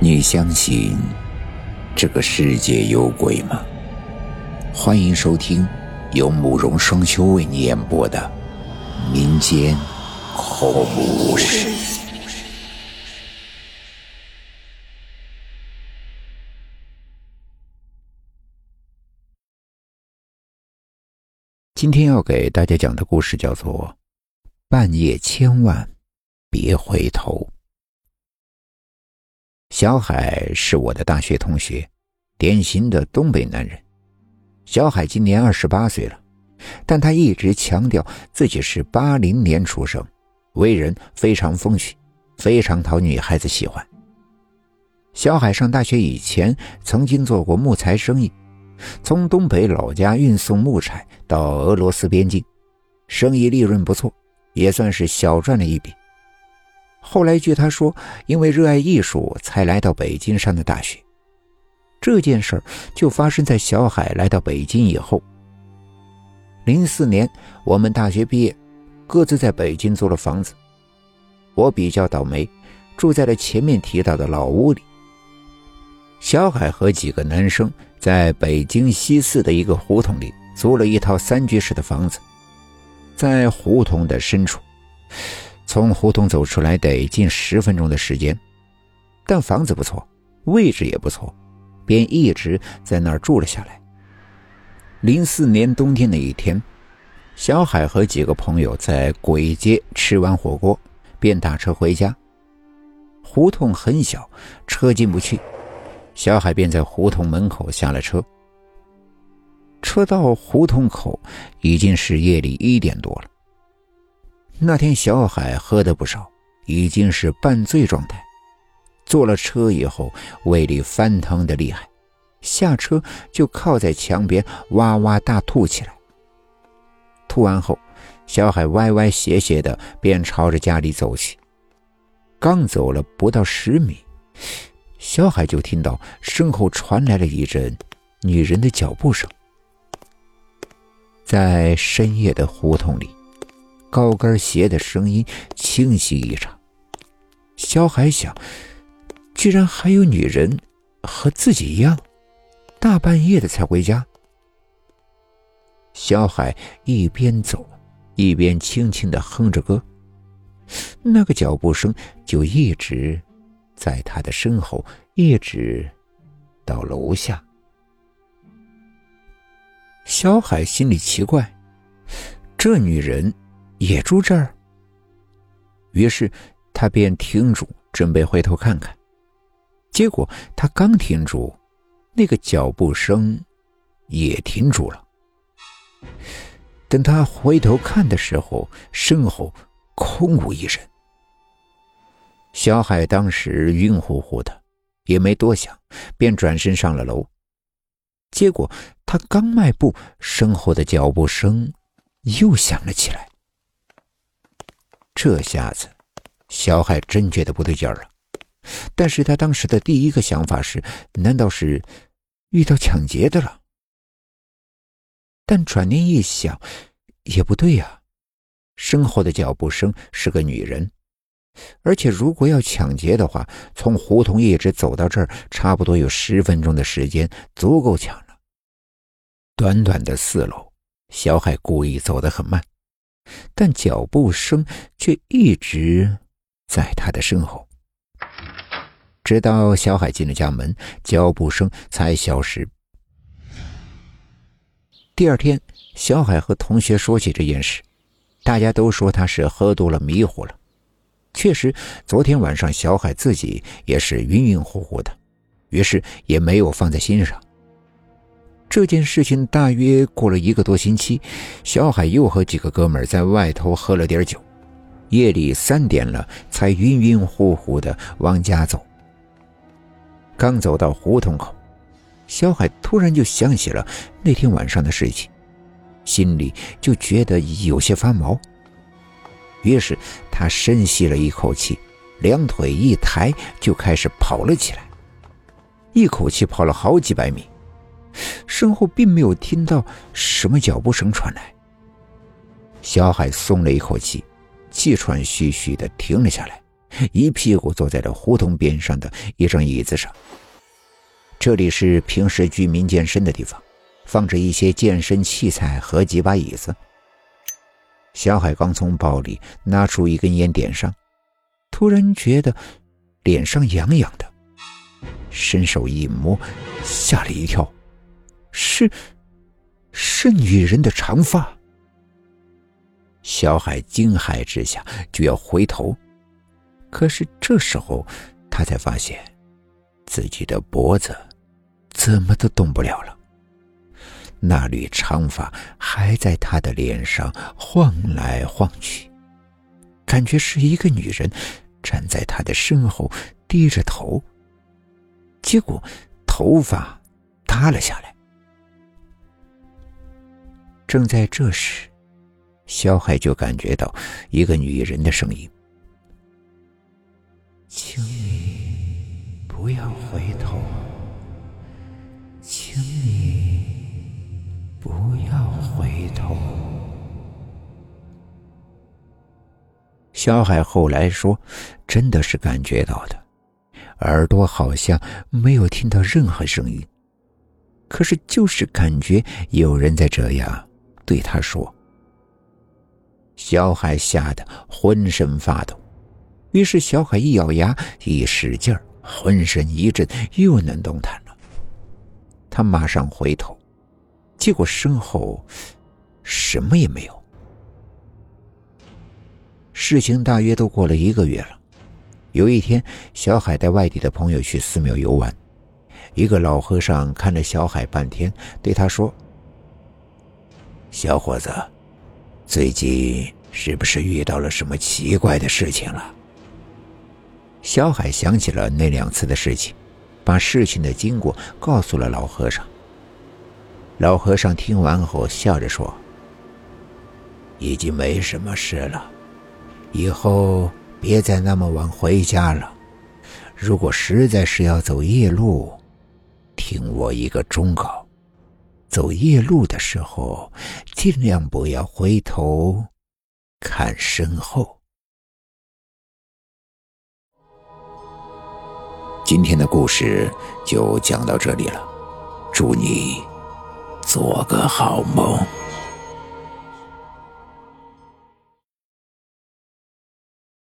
你相信这个世界有鬼吗？欢迎收听由慕容双修为你演播的民间恐怖故事。今天要给大家讲的故事叫做《半夜千万别回头》。小海是我的大学同学，典型的东北男人。小海今年二十八岁了，但他一直强调自己是八零年出生，为人非常风趣，非常讨女孩子喜欢。小海上大学以前曾经做过木材生意，从东北老家运送木材到俄罗斯边境，生意利润不错，也算是小赚了一笔。后来，据他说，因为热爱艺术，才来到北京上的大学。这件事儿就发生在小海来到北京以后。零四年，我们大学毕业，各自在北京租了房子。我比较倒霉，住在了前面提到的老屋里。小海和几个男生在北京西四的一个胡同里租了一套三居室的房子，在胡同的深处。从胡同走出来得近十分钟的时间，但房子不错，位置也不错，便一直在那儿住了下来。零四年冬天的一天，小海和几个朋友在簋街吃完火锅，便打车回家。胡同很小，车进不去，小海便在胡同门口下了车。车到胡同口，已经是夜里一点多了。那天小海喝的不少，已经是半醉状态。坐了车以后，胃里翻腾的厉害，下车就靠在墙边哇哇大吐起来。吐完后，小海歪歪斜斜的便朝着家里走去。刚走了不到十米，小海就听到身后传来了一阵女人的脚步声。在深夜的胡同里。高跟鞋的声音清晰异常。小海想，居然还有女人和自己一样，大半夜的才回家。小海一边走，一边轻轻的哼着歌，那个脚步声就一直在他的身后，一直到楼下。小海心里奇怪，这女人。也住这儿。于是他便停住，准备回头看看。结果他刚停住，那个脚步声也停住了。等他回头看的时候，身后空无一人。小海当时晕乎乎的，也没多想，便转身上了楼。结果他刚迈步，身后的脚步声又响了起来。这下子，小海真觉得不对劲儿了。但是他当时的第一个想法是：难道是遇到抢劫的了？但转念一想，也不对呀。身后的脚步声是个女人，而且如果要抢劫的话，从胡同一直走到这儿，差不多有十分钟的时间，足够抢了。短短的四楼，小海故意走得很慢。但脚步声却一直在他的身后，直到小海进了家门，脚步声才消失。第二天，小海和同学说起这件事，大家都说他是喝多了迷糊了。确实，昨天晚上小海自己也是晕晕乎乎的，于是也没有放在心上。这件事情大约过了一个多星期，小海又和几个哥们在外头喝了点酒，夜里三点了才晕晕乎乎的往家走。刚走到胡同口，小海突然就想起了那天晚上的事情，心里就觉得有些发毛。于是他深吸了一口气，两腿一抬就开始跑了起来，一口气跑了好几百米。身后并没有听到什么脚步声传来，小海松了一口气，气喘吁吁的停了下来，一屁股坐在了胡同边上的一张椅子上。这里是平时居民健身的地方，放着一些健身器材和几把椅子。小海刚从包里拿出一根烟点上，突然觉得脸上痒痒的，伸手一摸，吓了一跳，是是女人的长发。小海惊骇之下就要回头，可是这时候他才发现自己的脖子怎么都动不了了。那缕长发还在他的脸上晃来晃去，感觉是一个女人站在他的身后，低着头。结果头发塌了下来。正在这时，小海就感觉到一个女人的声音：“请你不要回头，请你。”不要回头。小海后来说：“真的是感觉到的，耳朵好像没有听到任何声音，可是就是感觉有人在这样对他说。”小海吓得浑身发抖，于是小海一咬牙，一使劲儿，浑身一震，又能动弹了。他马上回头。结果身后什么也没有。事情大约都过了一个月了。有一天，小海带外地的朋友去寺庙游玩，一个老和尚看着小海半天，对他说：“小伙子，最近是不是遇到了什么奇怪的事情了？”小海想起了那两次的事情，把事情的经过告诉了老和尚。老和尚听完后笑着说：“已经没什么事了，以后别再那么晚回家了。如果实在是要走夜路，听我一个忠告：走夜路的时候，尽量不要回头看身后。”今天的故事就讲到这里了，祝你。做个好梦。